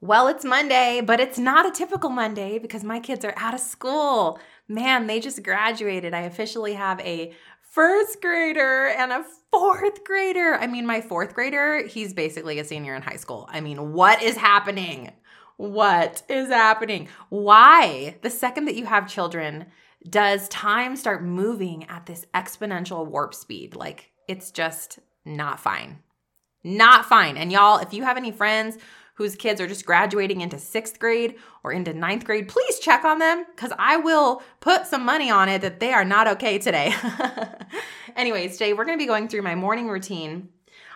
Well, it's Monday, but it's not a typical Monday because my kids are out of school. Man, they just graduated. I officially have a first grader and a fourth grader. I mean, my fourth grader, he's basically a senior in high school. I mean, what is happening? What is happening? Why? The second that you have children, does time start moving at this exponential warp speed? Like, it's just not fine. Not fine. And y'all, if you have any friends whose kids are just graduating into sixth grade or into ninth grade, please check on them because I will put some money on it that they are not okay today. Anyways, today we're going to be going through my morning routine.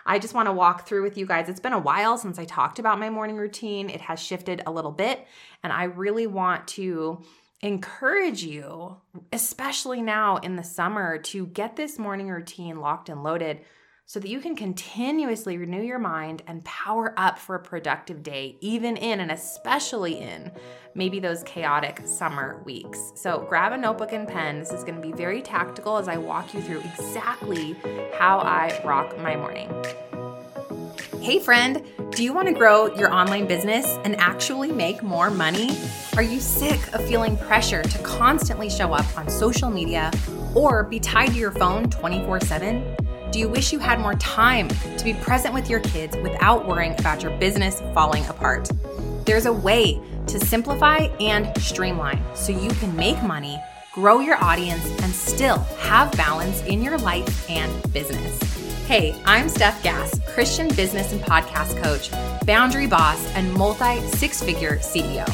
I just want to walk through with you guys. It's been a while since I talked about my morning routine. It has shifted a little bit, and I really want to encourage you, especially now in the summer, to get this morning routine locked and loaded so that you can continuously renew your mind and power up for a productive day, even in and especially in maybe those chaotic summer weeks. So grab a notebook and pen. This is going to be very tactical as I walk you through exactly how I rock my morning. Hey, friend, do you want to grow your online business and actually make more money? Are you sick of feeling pressure to constantly show up on social media or be tied to your phone 24 7? Do you wish you had more time to be present with your kids without worrying about your business falling apart? There's a way to simplify and streamline so you can make money, grow your audience, and still have balance in your life and business. Hey, I'm Stef Gass, Christian business and podcast coach, boundary boss, and multi six figure CEO.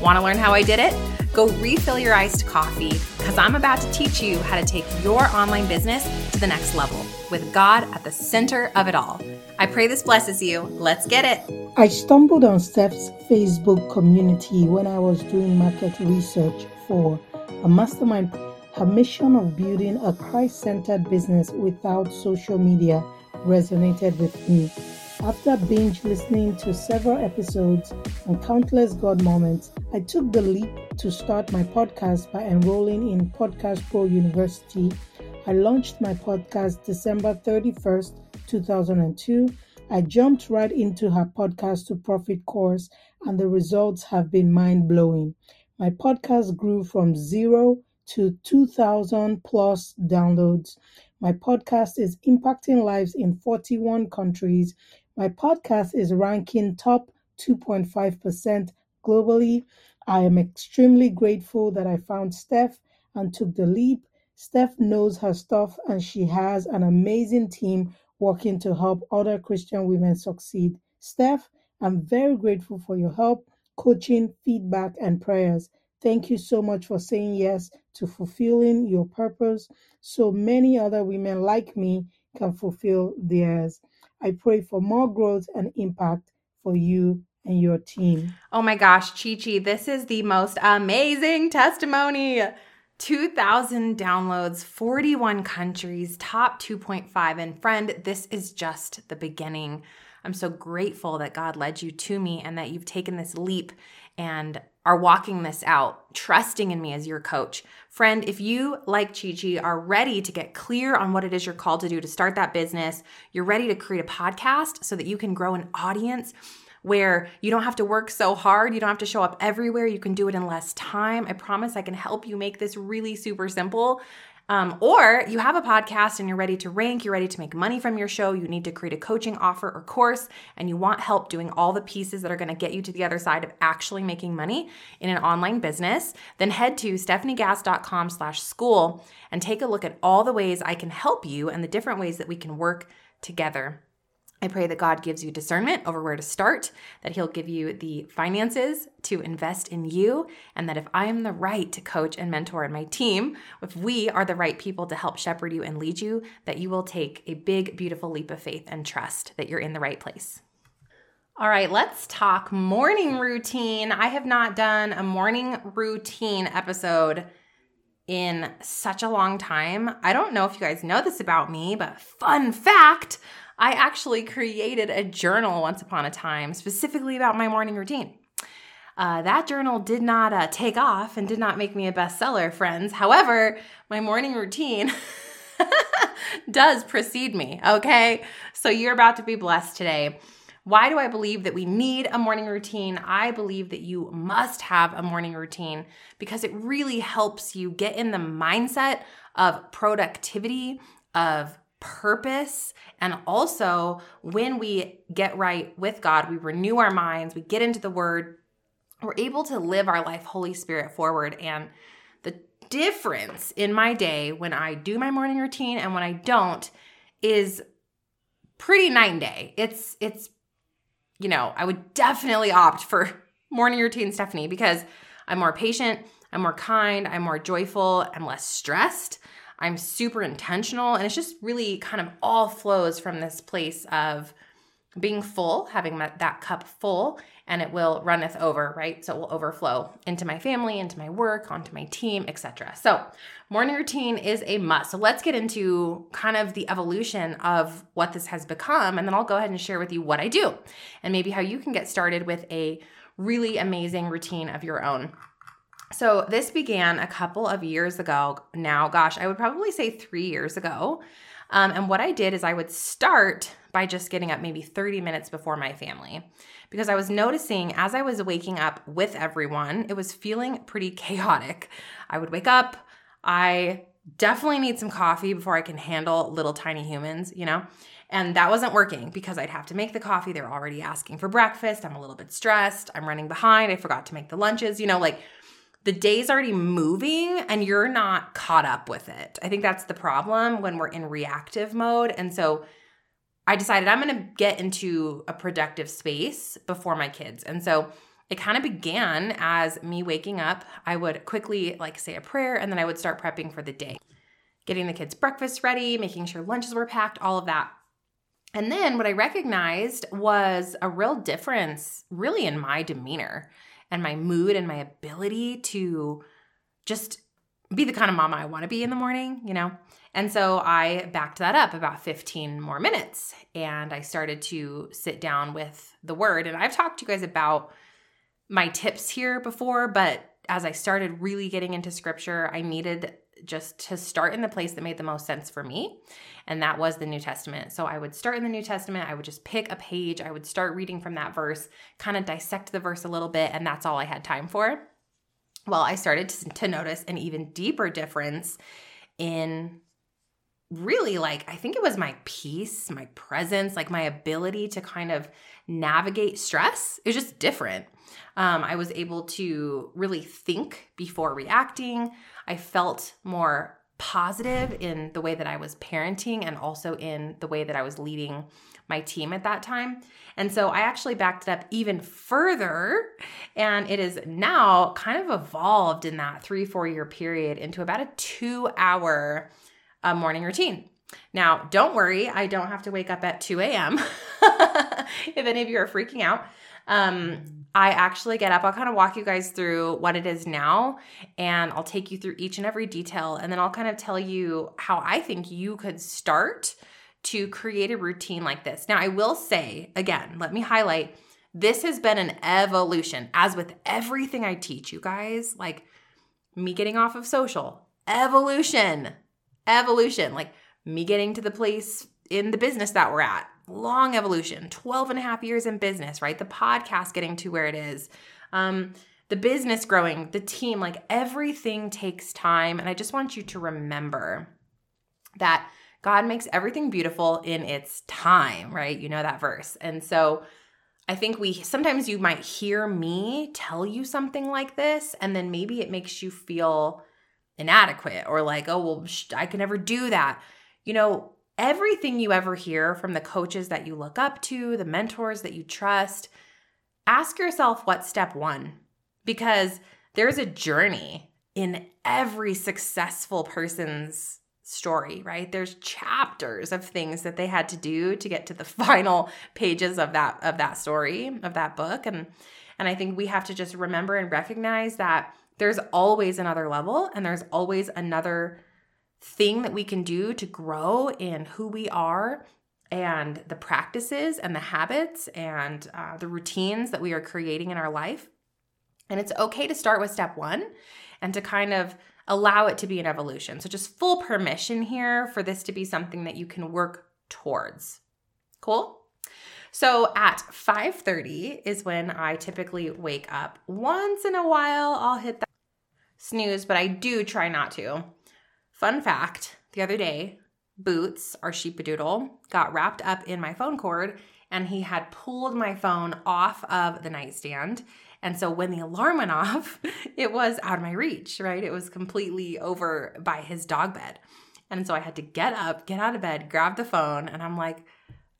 Want to learn how I did it? Go refill your iced coffee because I'm about to teach you how to take your online business to the next level with God at the center of it all. I pray this blesses you. Let's get it. I stumbled on Stef's Facebook community when I was doing market research for a mastermind. Her mission of building a Christ centered business without social media resonated with me. After binge listening to several episodes and countless God moments, I took the leap to start my podcast by enrolling in Podcast Pro University. I launched my podcast December 31st, 2002. I jumped right into her podcast to profit course, and the results have been mind blowing. My podcast grew from zero to 2,000 plus downloads. My podcast is impacting lives in 41 countries my podcast is ranking top 2.5% globally. I am extremely grateful that I found Stef and took the leap. Stef knows her stuff and she has an amazing team working to help other Christian women succeed. Stef, I'm very grateful for your help, coaching, feedback, and prayers. Thank you so much for saying yes to fulfilling your purpose so many other women like me can fulfill theirs. I pray for more growth and impact for you and your team. Oh my gosh, Chi Chi, this is the most amazing testimony. 2,000 downloads, 41 countries, top 2.5. And friend, this is just the beginning. I'm so grateful that God led you to me and that you've taken this leap and are walking this out, trusting in me as your coach. Friend, if you, like Chi Chi, are ready to get clear on what it is you're called to do to start that business, you're ready to create a podcast so that you can grow an audience where you don't have to work so hard, you don't have to show up everywhere, you can do it in less time. I promise I can help you make this really super simple um, or you have a podcast and you're ready to rank, you're ready to make money from your show, you need to create a coaching offer or course, and you want help doing all the pieces that are gonna get you to the other side of actually making money in an online business, then head to stefaniegass.com slash school and take a look at all the ways I can help you and the different ways that we can work together. I pray that God gives you discernment over where to start, that He'll give you the finances to invest in you, and that if I am the right to coach and mentor in my team, if we are the right people to help shepherd you and lead you, that you will take a big, beautiful leap of faith and trust that you're in the right place. All right, let's talk morning routine. I have not done a morning routine episode in such a long time. I don't know if you guys know this about me, but fun fact I actually created a journal once upon a time specifically about my morning routine. Uh, that journal did not uh, take off and did not make me a bestseller, friends. However, my morning routine does precede me, okay? So you're about to be blessed today. Why do I believe that we need a morning routine? I believe that you must have a morning routine because it really helps you get in the mindset of productivity, of purpose. And also, when we get right with God, we renew our minds, we get into the Word, we're able to live our life Holy Spirit forward. And the difference in my day when I do my morning routine and when I don't is pretty night and day. It's, it's, you know, I would definitely opt for morning routine Stefanie because I'm more patient, I'm more kind, I'm more joyful, I'm less stressed. I'm super intentional. And it's just really kind of all flows from this place of being full, having that cup full, and it will runneth over, right? So it will overflow into my family, into my work, onto my team, etc. So, morning routine is a must. So, let's get into kind of the evolution of what this has become, and then I'll go ahead and share with you what I do and maybe how you can get started with a really amazing routine of your own. So, this began a couple of years ago now. Gosh, I would probably say three years ago. Um, and what I did is I would start by just getting up maybe 30 minutes before my family because I was noticing as I was waking up with everyone, it was feeling pretty chaotic. I would wake up, I definitely need some coffee before I can handle little tiny humans, you know? And that wasn't working because I'd have to make the coffee. They're already asking for breakfast. I'm a little bit stressed. I'm running behind. I forgot to make the lunches, you know, like the day's already moving and you're not caught up with it. I think that's the problem when we're in reactive mode. And so I decided I'm going to get into a productive space before my kids. And so it kind of began as me waking up. I would quickly like say a prayer and then I would start prepping for the day. Getting the kids breakfast ready, making sure lunches were packed, all of that. And then what I recognized was a real difference really in my demeanor and my mood and my ability to just be the kind of mama I want to be in the morning, you know? And so I backed that up about 15 more minutes and I started to sit down with the word. And I've talked to you guys about my tips here before, but as I started really getting into scripture, I needed just to start in the place that made the most sense for me. And that was the New Testament. So I would start in the New Testament. I would just pick a page. I would start reading from that verse, kind of dissect the verse a little bit. And that's all I had time for. Well, I started to notice an even deeper difference in really like I think it was my peace, my presence, like my ability to kind of navigate stress. It was just different. Um, I was able to really think before reacting. I felt more positive in the way that I was parenting and also in the way that I was leading my team at that time. And so I actually backed it up even further. And it is now kind of evolved in that three, four year period into about a two hour uh, morning routine. Now, don't worry, I don't have to wake up at 2 a.m. if any of you are freaking out. Um, I actually get up. I'll kind of walk you guys through what it is now, and I'll take you through each and every detail. And then I'll kind of tell you how I think you could start to create a routine like this. Now, I will say again, let me highlight this has been an evolution, as with everything I teach you guys, like me getting off of social, evolution, evolution, like me getting to the place in the business that we're at, long evolution 12 and a half years in business right? The podcast getting to where it is. Um, the business growing the team like everything takes time. And i just want you to remember that god makes everything beautiful in its time right? You know that verse. And so I think we sometimes you might hear me tell you something like this, and then maybe it makes you feel inadequate or like, oh, well, I can never do that. You know, everything you ever hear from the coaches that you look up to, the mentors that you trust, ask yourself what's step one because there's a journey in every successful person's story, right? There's chapters of things that they had to do to get to the final pages of that of that story, of that book and and I think we have to just remember and recognize that there's always another level and there's always another thing that we can do to grow in who we are and the practices and the habits and uh, the routines that we are creating in our life. And it's okay to start with step one and to kind of allow it to be an evolution. So, just full permission here for this to be something that you can work towards. Cool? So at 5:30 is when I typically wake up. Once in a while I'll hit that snooze, but I do try not to. Fun fact, the other day, Boots, our sheepadoodle, got wrapped up in my phone cord and he had pulled my phone off of the nightstand. And so when the alarm went off, it was out of my reach, right? It was completely over by his dog bed. And so I had to get up, get out of bed, grab the phone, and I'm like,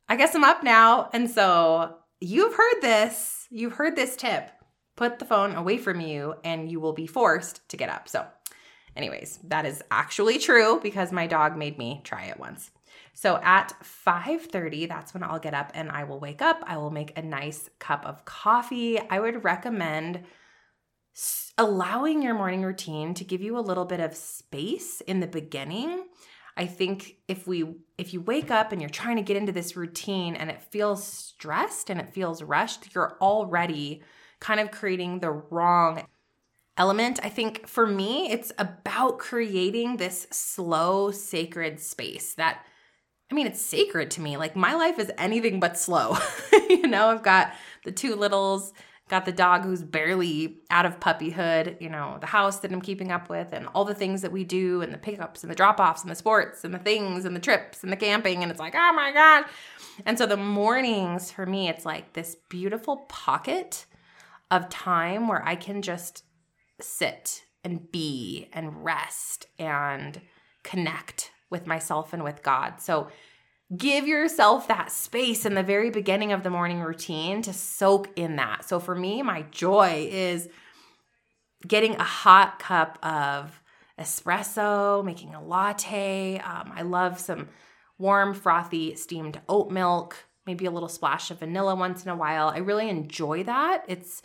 I guess I'm up now. And so you've heard this, you've heard this tip. Put the phone away from you and you will be forced to get up. So, anyways, that is actually true because my dog made me try it once. So at 5:30, that's when I'll get up and I will wake up. I will make a nice cup of coffee. I would recommend allowing your morning routine to give you a little bit of space in the beginning I think if we if you wake up and you're trying to get into this routine and it feels stressed and it feels rushed, you're already kind of creating the wrong element. I think for me, it's about creating this slow, sacred space that I mean, it's sacred to me. Like my life is anything but slow. you know, I've got the two littles got the dog who's barely out of puppyhood, you know, the house that I'm keeping up with, and all the things that we do, and the pickups and the drop offs and the sports and the things and the trips and the camping. And it's like, oh my God. And so the mornings for me, it's like this beautiful pocket of time where I can just sit and be and rest and connect with myself and with God. So give yourself that space in the very beginning of the morning routine to soak in that. So for me, my joy is getting a hot cup of espresso, making a latte. Um, I love some warm, frothy, steamed oat milk, maybe a little splash of vanilla once in a while. I really enjoy that. It's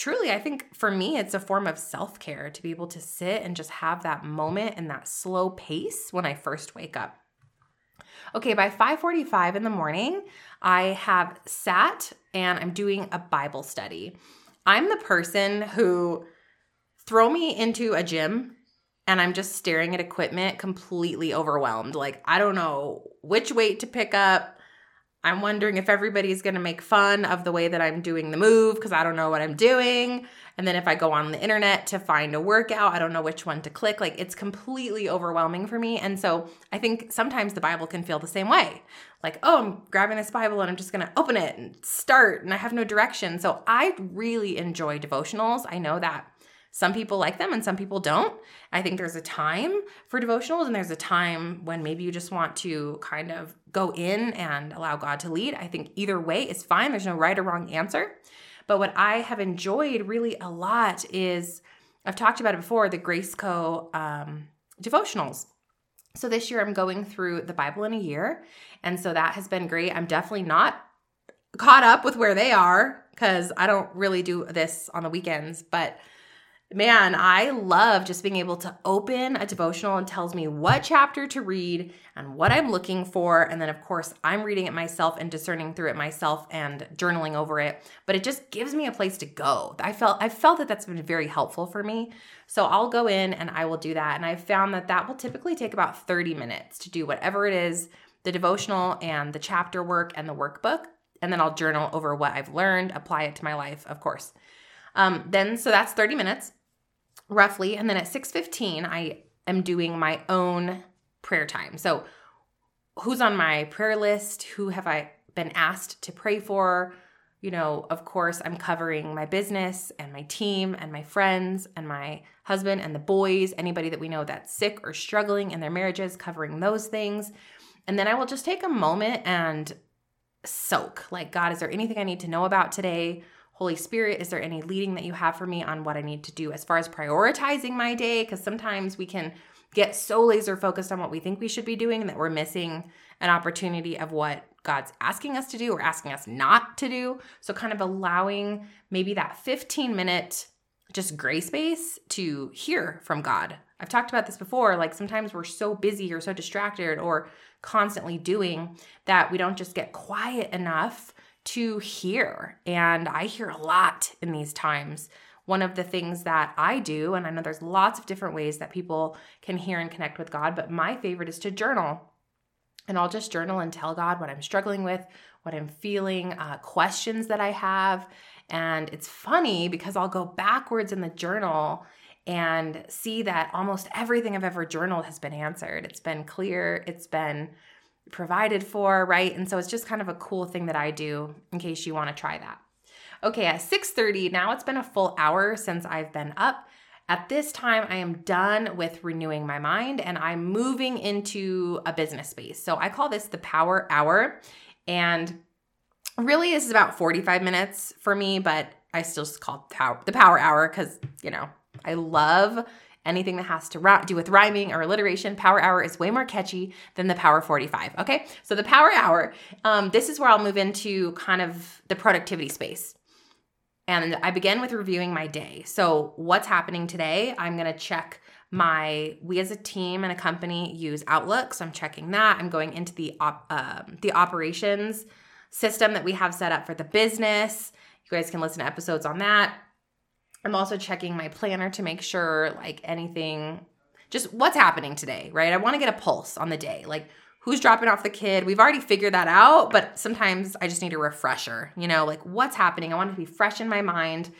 truly, I think for me, it's a form of self care to be able to sit and just have that moment and that slow pace when I first wake up. Okay, by 5:45 in the morning, I have sat and I'm doing a Bible study. I'm the person who throw me into a gym and I'm just staring at equipment completely overwhelmed. Like I don't know which weight to pick up. I'm wondering if everybody's going to make fun of the way that I'm doing the move because I don't know what I'm doing. And then if I go on the internet to find a workout, I don't know which one to click. Like it's completely overwhelming for me. And so I think sometimes the Bible can feel the same way. Like, oh, I'm grabbing this Bible and I'm just going to open it and start and I have no direction. So I really enjoy devotionals. I know that some people like them and some people don't. I think there's a time for devotionals and there's a time when maybe you just want to kind of go in and allow God to lead. I think either way is fine. There's no right or wrong answer. But what I have enjoyed really a lot is I've talked about it before the Grace Co. Um, devotionals. So this year I'm going through the Bible in a year. And so that has been great. I'm definitely not caught up with where they are because I don't really do this on the weekends, but man, I love just being able to open a devotional and tells me what chapter to read and what I'm looking for. And then, of course, I'm reading it myself and discerning through it myself and journaling over it. But it just gives me a place to go. I felt I felt that that's been very helpful for me. So I'll go in and I will do that. And I've found that that will typically take about 30 minutes to do whatever it is the devotional and the chapter work and the workbook. And then I'll journal over what I've learned, apply it to my life, of course. Um, then, so that's 30 minutes roughly. And then at 6:15, I am doing my own prayer time. So who's on my prayer list? Who have I been asked to pray for? You know, of course, I'm covering my business and my team and my friends and my husband and the boys, anybody that we know that's sick or struggling in their marriages, covering those things. And then I will just take a moment and soak. Like, God, is there anything I need to know about today? Holy Spirit, is there any leading that you have for me on what I need to do as far as prioritizing my day? Because sometimes we can get so laser focused on what we think we should be doing that we're missing an opportunity of what God's asking us to do or asking us not to do. So, kind of allowing maybe that 15 minute just gray space to hear from God. I've talked about this before. Like sometimes we're so busy or so distracted or constantly doing that we don't just get quiet enough to hear. And I hear a lot in these times. One of the things that I do, and I know there's lots of different ways that people can hear and connect with God, but my favorite is to journal. and I'll just journal and tell God what I'm struggling with, what I'm feeling, uh, questions that I have. And it's funny because I'll go backwards in the journal and see that almost everything I've ever journaled has been answered. It's been clear, it's been provided for, right? And so it's just kind of a cool thing that I do in case you want to try that. Okay, at 6:30, now it's been a full hour since I've been up. At this time, I am done with renewing my mind and I'm moving into a business space. So I call this the power hour. And really, this is about 45 minutes for me, but I still just call it the power hour because, you know, I love anything that has to do with rhyming or alliteration. Power hour is way more catchy than the power 45. Okay. So the power hour, um, this is where I'll move into kind of the productivity space. And I begin with reviewing my day. So, what's happening today? I'm to check my we as a team and a company use Outlook, so I'm checking that. I'm going into the op, uh, the operations system that we have set up for the business. You guys can listen to episodes on that. I'm also checking my planner to make sure like anything just what's happening today, right? I want to get a pulse on the day. Like who's dropping off the kid? We've already figured that out, but sometimes I just need a refresher, you know, like what's happening? I want to be fresh in my mind.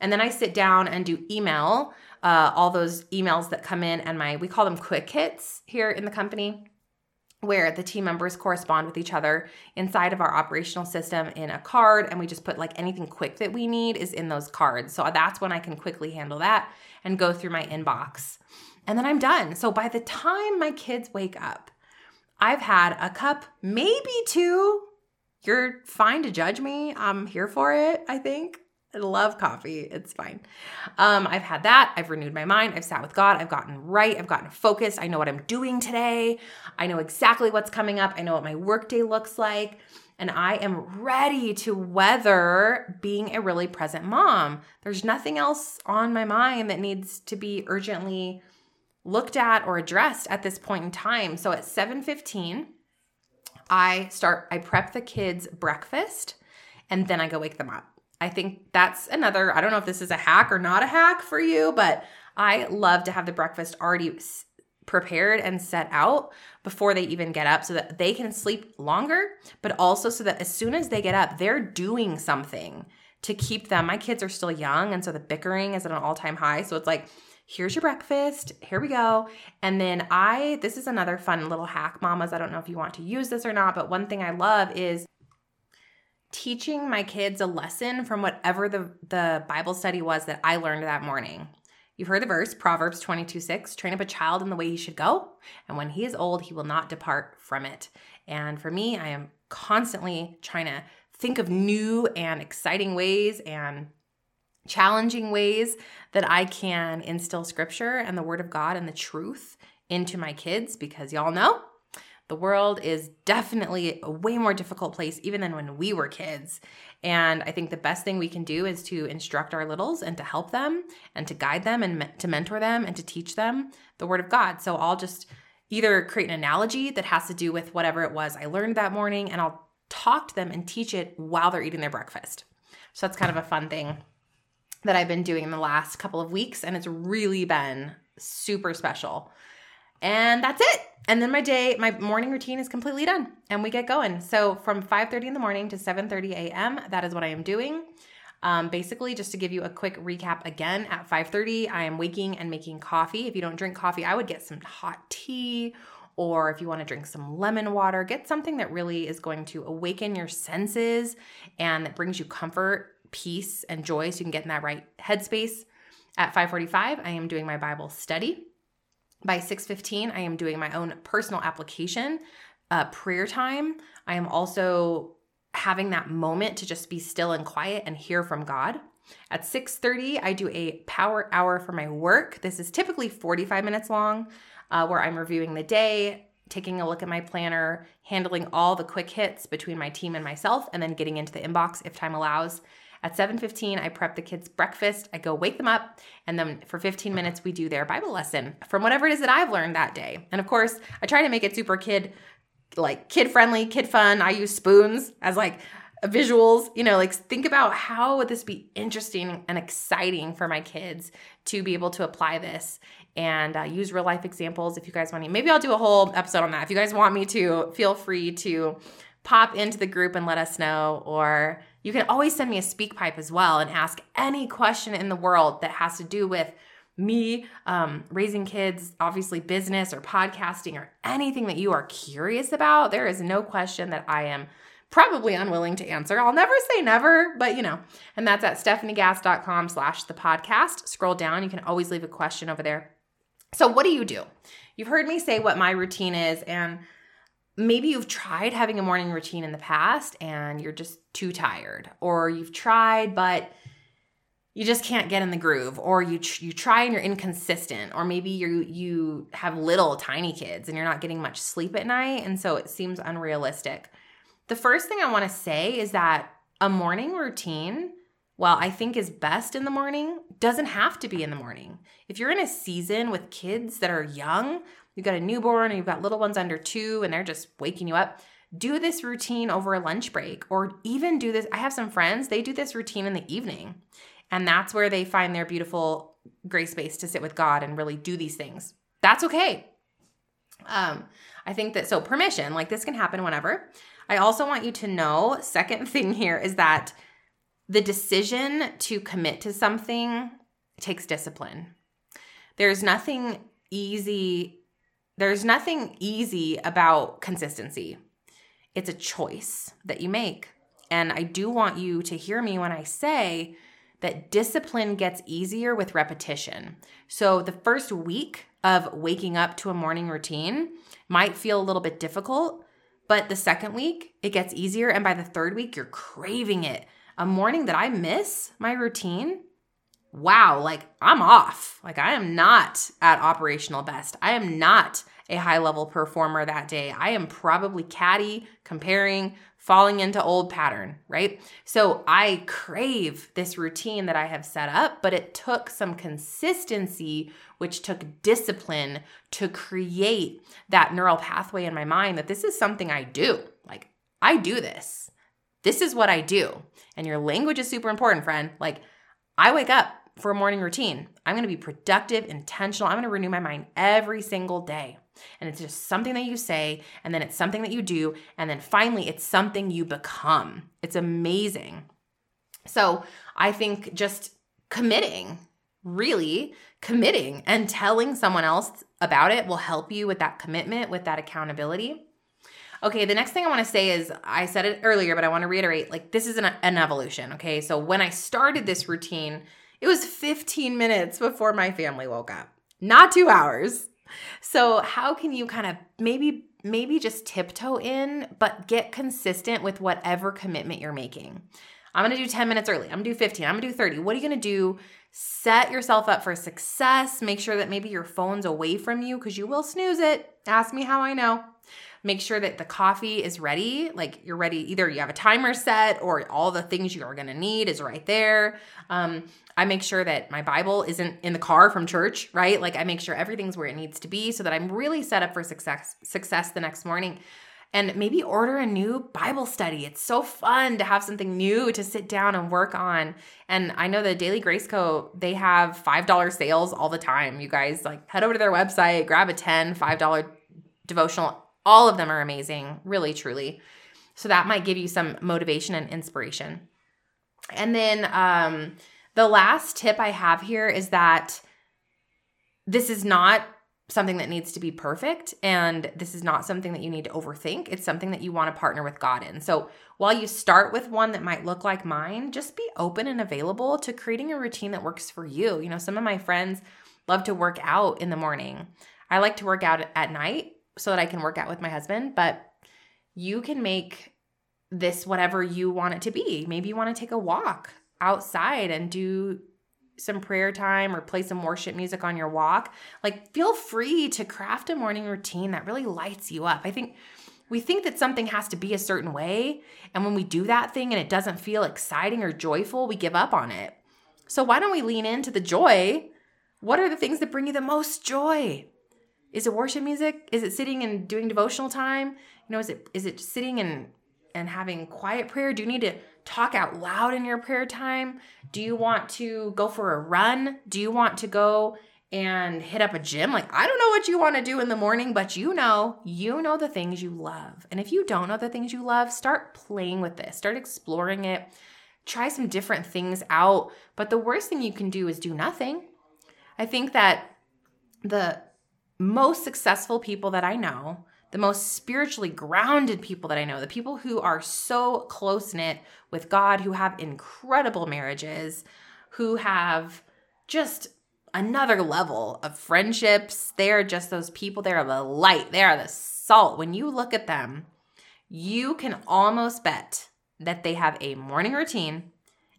And then I sit down and do email, uh, all those emails that come in and my, we call them quick hits here in the company where the team members correspond with each other inside of our operational system in a card and we just put like anything quick that we need is in those cards. So that's when I can quickly handle that and go through my inbox. And then I'm done. So by the time my kids wake up, I've had a cup, maybe two. You're fine to judge me. I'm here for it, I think. I love coffee. It's fine. Um, I've had that. I've renewed my mind. I've sat with God. I've gotten right. I've gotten focused. I know what I'm doing today. I know exactly what's coming up. I know what my workday looks like. And I am ready to weather being a really present mom. There's nothing else on my mind that needs to be urgently looked at or addressed at this point in time. So at 7:15, I start I prep the kids breakfast and then I go wake them up. I think that's another, I don't know if this is a hack or not a hack for you, but I love to have the breakfast already prepared and set out before they even get up so that they can sleep longer, but also so that as soon as they get up, they're doing something to keep them. My kids are still young, and so the bickering is at an all time high. So it's like, here's your breakfast. Here we go. And then I, this is another fun little hack, mamas. I don't know if you want to use this or not, but one thing I love is teaching my kids a lesson from whatever the, the Bible study was that I learned that morning. You've heard the verse, Proverbs 22 6 train up a child in the way he should go, and when he is old, he will not depart from it. And for me, I am constantly trying to think of new and exciting ways and challenging ways that I can instill scripture and the word of God and the truth into my kids because y'all know the world is definitely a way more difficult place even than when we were kids. And I think the best thing we can do is to instruct our littles and to help them and to guide them and to mentor them and to teach them the word of God. So I'll just either create an analogy that has to do with whatever it was I learned that morning and I'll talk to them and teach it while they're eating their breakfast. So that's kind of a fun thing that I've been doing in the last couple of weeks and it's really been super special. And that's it. And then my day, my morning routine is completely done and we get going. So from 5:30 in the morning to 7:30 a.m., that is what I am doing. Um, basically, just to give you a quick recap again, at 5:30, I am waking and making coffee. If you don't drink coffee, I would get some hot tea, or if you want to drink some lemon water, get something that really is going to awaken your senses and that brings you comfort, peace, and joy, so you can get in that right headspace. At 5:45, I am doing my Bible study. By 6:15, I am doing my own personal application, uh, prayer time. I am also having that moment to just be still and quiet and hear from God. At 6:30, I do a power hour for my work. This is typically 45 minutes long, uh, where I'm reviewing the day, taking a look at my planner, handling all the quick hits between my team and myself, and then getting into the inbox if time allows. At 7:15, I prep the kids breakfast. I go wake them up, and then for 15 minutes we do their Bible lesson from whatever it is that I've learned that day. And of course, I try to make it super kid like kid friendly, kid fun. I use spoons as like visuals, you know, like think about how would this be interesting and exciting for my kids to be able to apply this and uh, use real life examples if you guys want to. Maybe I'll do a whole episode on that. If you guys want me to, feel free to pop into the group and let us know or you can always send me a SpeakPipe as well and ask any question in the world that has to do with me um, raising kids, obviously business or podcasting or anything that you are curious about. There is no question that I am probably unwilling to answer. I'll never say never, but you know, and that's at stefaniegass.com slash the podcast. Scroll down. You can always leave a question over there. So what do you do? You've heard me say what my routine is and maybe you've tried having a morning routine in the past and you're just too tired or you've tried but you just can't get in the groove or you tr- you try and you're inconsistent or maybe you you have little tiny kids and you're not getting much sleep at night and so it seems unrealistic. The first thing I want to say is that a morning routine while I think is best in the morning doesn't have to be in the morning. If you're in a season with kids that are young, you've got a newborn or you've got little ones under 2 and they're just waking you up, do this routine over a lunch break or even do this I have some friends, they do this routine in the evening and that's where they find their beautiful gray space to sit with God and really do these things. That's okay. Um, I think that so permission, like this can happen whenever. I also want you to know, second thing here is that the decision to commit to something takes discipline. There's nothing easy there's nothing easy about consistency. It's a choice that you make. And I do want you to hear me when I say that discipline gets easier with repetition. So the first week of waking up to a morning routine might feel a little bit difficult, but the second week it gets easier. And by the third week, you're craving it. A morning that I miss my routine, wow, like I'm off. Like I am not at operational best. I am not a high level performer that day. I am probably catty, comparing, falling into old pattern, right? So I crave this routine that I have set up, but it took some consistency, which took discipline to create that neural pathway in my mind that this is something I do. Like, I do this. This is what I do. And your language is super important, friend. Like, I wake up for a morning routine. I'm to be productive, intentional. I'm to renew my mind every single day. And it's just something that you say, and then it's something that you do, and then finally it's something you become. It's amazing. So I think just committing, really committing, and telling someone else about it will help you with that commitment, with that accountability. Okay, the next thing I want to say is I said it earlier, but I want to reiterate like this is an, an evolution. Okay, so when I started this routine, it was 15 minutes before my family woke up, not two hours. So, how can you kind of maybe maybe just tiptoe in, but get consistent with whatever commitment you're making? I'm gonna do 10 minutes early. I'm gonna do 15. I'm gonna do 30. What are you gonna do? Set yourself up for success. Make sure that maybe your phone's away from you because you will snooze it. Ask me how I know. Make sure that the coffee is ready. Like you're ready, either you have a timer set or all the things you are gonna need is right there. Um, I make sure that my Bible isn't in the car from church, right? Like I make sure everything's where it needs to be so that I'm really set up for success success the next morning. And maybe order a new Bible study. It's so fun to have something new to sit down and work on. And I know the Daily Grace Co, they have $5 sales all the time. You guys like head over to their website, grab a 10, $5 devotional. All of them are amazing, really truly. So that might give you some motivation and inspiration. And then um the last tip I have here is that this is not something that needs to be perfect and this is not something that you need to overthink. It's something that you want to partner with God in. So while you start with one that might look like mine, just be open and available to creating a routine that works for you. You know, some of my friends love to work out in the morning. I like to work out at night so that I can work out with my husband, but you can make this whatever you want it to be. Maybe you want to take a walk outside and do some prayer time or play some worship music on your walk. Like, feel free to craft a morning routine that really lights you up. I think we think that something has to be a certain way. And when we do that thing and it doesn't feel exciting or joyful, we give up on it. So, why don't we lean into the joy? What are the things that bring you the most joy? Is it worship music? Is it sitting and doing devotional time? You know, is it is it sitting and and having quiet prayer? Do you need to talk out loud in your prayer time? Do you want to go for a run? Do you want to go and hit up a gym? Like, I don't know what you want to do in the morning, but you know, you know the things you love. And if you don't know the things you love, start playing with this, start exploring it. Try some different things out. But the worst thing you can do is do nothing. I think that the most successful people that I know, the most spiritually grounded people that I know, the people who are so close knit with God, who have incredible marriages, who have just another level of friendships. They are just those people. They are the light, they are the salt. When you look at them, you can almost bet that they have a morning routine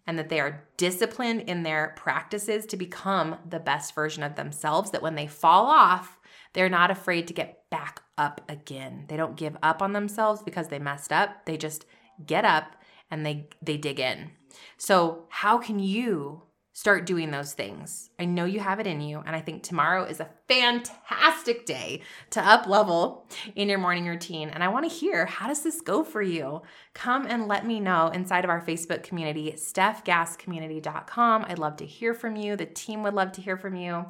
and that they are disciplined in their practices to become the best version of themselves. That when they fall off, they're not afraid to get back up again. They don't give up on themselves because they messed up. They just get up and they they dig in. So, how can you start doing those things. I know you have it in you, and I think tomorrow is a fantastic day to up level in your morning routine. And I want to hear how does this go for you? Come and let me know inside of our Facebook community, stefgasscommunity.com. I'd love to hear from you. The team would love to hear from you.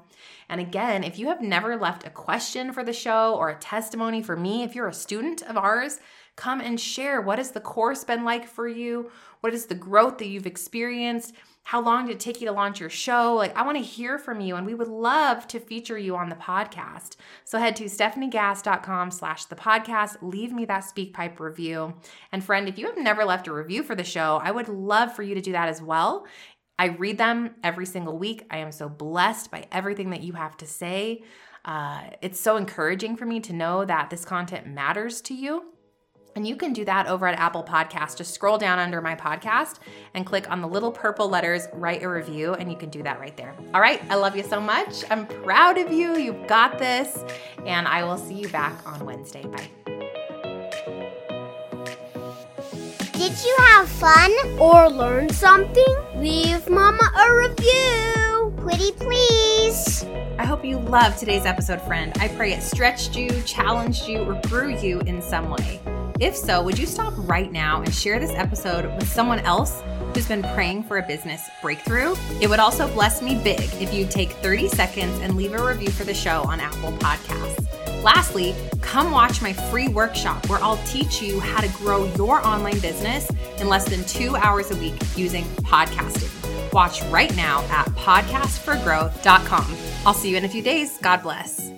And again, if you have never left a question for the show or a testimony for me, if you're a student of ours, come and share what has the course been like for you? What is the growth that you've experienced? How long did it take you to launch your show? Like, I want to hear from you, and we would love to feature you on the podcast. So head to stefaniegass.com slash the podcast. Leave me that SpeakPipe review. And friend, if you have never left a review for the show, I would love for you to do that as well. I read them every single week. I am so blessed by everything that you have to say. Uh, it's so encouraging for me to know that this content matters to you. And you can do that over at Apple Podcast. Just scroll down under my podcast and click on the little purple letters, write a review, and you can do that right there. All right, I love you so much. I'm proud of you. You've got this. And I will see you back on Wednesday. Bye. Did you have fun or learn something? Leave Mama a review. Pretty please. I hope you loved today's episode, friend. I pray it stretched you, challenged you, or grew you in some way. If so, would you stop right now and share this episode with someone else who's been praying for a business breakthrough? It would also bless me big if you'd take 30 seconds and leave a review for the show on Apple Podcasts. Lastly, come watch my free workshop where I'll teach you how to grow your online business in less than two hours a week using podcasting. Watch right now at podcastforgrowth.com. I'll see you in a few days. God bless.